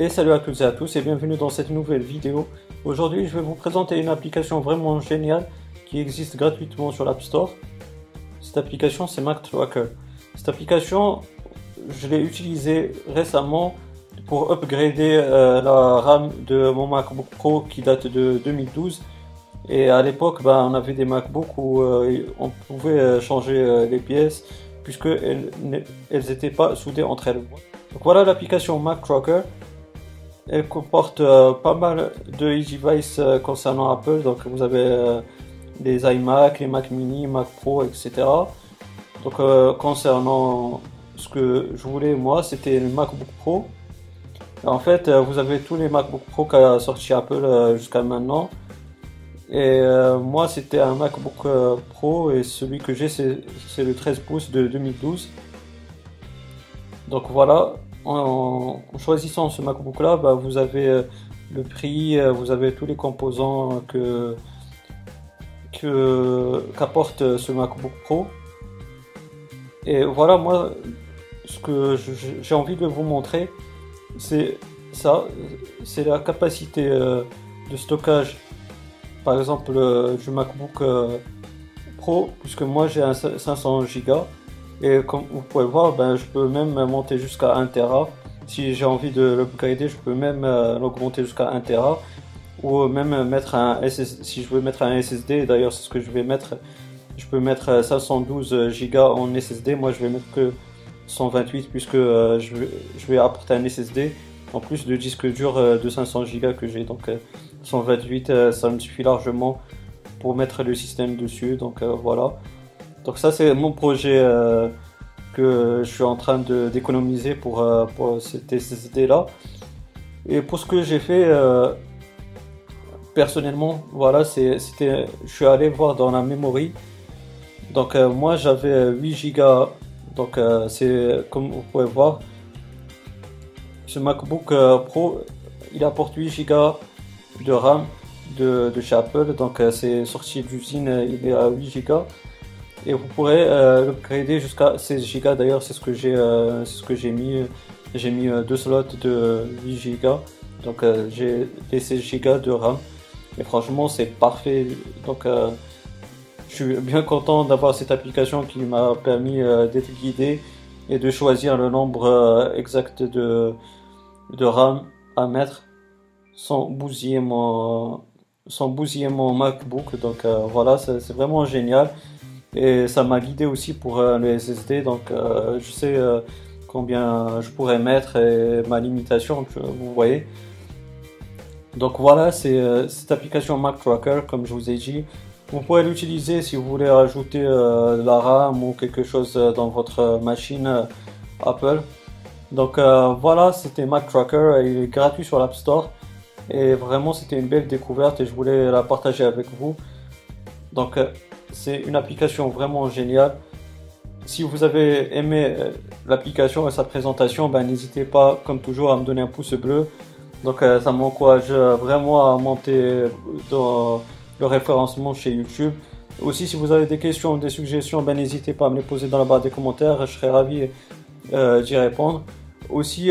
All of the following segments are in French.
Et salut à toutes et à tous et bienvenue dans cette nouvelle vidéo. Aujourd'hui je vais vous présenter une application vraiment géniale qui existe gratuitement sur l'App Store. Cette application c'est Mac Tracker. Cette application je l'ai utilisée récemment pour upgrader euh, la RAM de mon MacBook Pro qui date de 2012. Et à l'époque, ben, on avait des MacBooks où euh, on pouvait euh, changer les pièces puisqu'elles n'étaient pas soudées entre elles. Donc voilà l'application Mac Tracker. Elle comporte euh, pas mal de devices euh, concernant Apple. Donc vous avez euh, les iMac, les Mac mini, Mac Pro, etc. Donc concernant ce que je voulais moi, c'était le MacBook Pro. En fait, vous avez tous les MacBook Pro qu'a sorti Apple jusqu'à maintenant. Et moi, c'était un MacBook Pro et celui que j'ai, c'est le 13 pouces de 2012. Donc voilà, en, choisissant ce MacBook là, bah, vous avez euh, le prix, euh, vous avez tous les composants que qu'apporte ce MacBook Pro. Et voilà, moi, ce que j'ai envie de vous montrer, c'est ça, c'est la capacité euh, de stockage, par exemple du MacBook Pro, puisque moi j'ai un 500 Go et comme vous pouvez voir, ben, je peux même monter jusqu'à 1 Tera. Si j'ai envie de l'upgrader, je peux même euh, l'augmenter jusqu'à 1 Tera. Ou même mettre un SSD, si je veux mettre un SSD, d'ailleurs c'est ce que je vais mettre, je peux mettre 512 Go en SSD. Moi je vais mettre que 128 puisque euh, je, vais, apporter un SSD en plus de disque dur euh, de 500 Go que j'ai. Donc 128 ça me suffit largement pour mettre le système dessus. Donc voilà. Donc ça c'est mon projet euh, que je suis en train d'économiser pour, euh, pour cette SSD là. Et pour ce que j'ai fait euh, personnellement, voilà, c'était, je suis allé voir dans la mémoire. Donc moi j'avais 8 Go, donc c'est comme vous pouvez voir, ce MacBook Pro, il apporte 8 Go de RAM de, de chez Apple, donc c'est sorti d'usine, il est à 8 Go et vous pourrez euh, l'upgrader jusqu'à 16 Go. D'ailleurs, c'est ce que j'ai euh, ce que j'ai mis. J'ai mis euh, deux slots de 8 Go. Donc j'ai les 16 Go de RAM. Et franchement, c'est parfait. Donc je suis bien content d'avoir cette application qui m'a permis d'être guidé et de choisir le nombre exact de, de RAM à mettre sans bousiller mon sans bousiller mon MacBook. Donc voilà, c'est vraiment génial. Et ça m'a guidé aussi pour euh, le SSD, donc euh, je sais euh, combien je pourrais mettre et ma limitation, vous voyez. Donc voilà, c'est cette application Mac Tracker, comme je vous ai dit. Vous pourrez l'utiliser si vous voulez rajouter la RAM ou quelque chose dans votre machine Apple. Donc voilà, c'était Mac Tracker, il est gratuit sur l'App Store. Et vraiment, c'était une belle découverte et je voulais la partager avec vous. Donc c'est une application vraiment géniale. Si vous avez aimé euh, l'application et sa présentation, ben, n'hésitez pas, comme toujours, à me donner un pouce bleu. Donc euh, ça m'encourage vraiment à monter dans le référencement chez YouTube. Aussi, si vous avez des questions ou des suggestions, ben, n'hésitez pas à me les poser dans la barre des commentaires. Je serai ravi euh, d'y répondre. Aussi,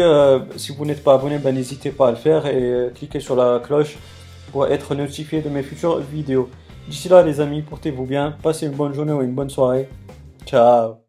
si vous n'êtes pas abonné, ben, n'hésitez pas à le faire et cliquez sur la cloche pour être notifié de mes futures vidéos. D'ici là, les amis, portez-vous bien, passez une bonne journée ou une bonne soirée. Ciao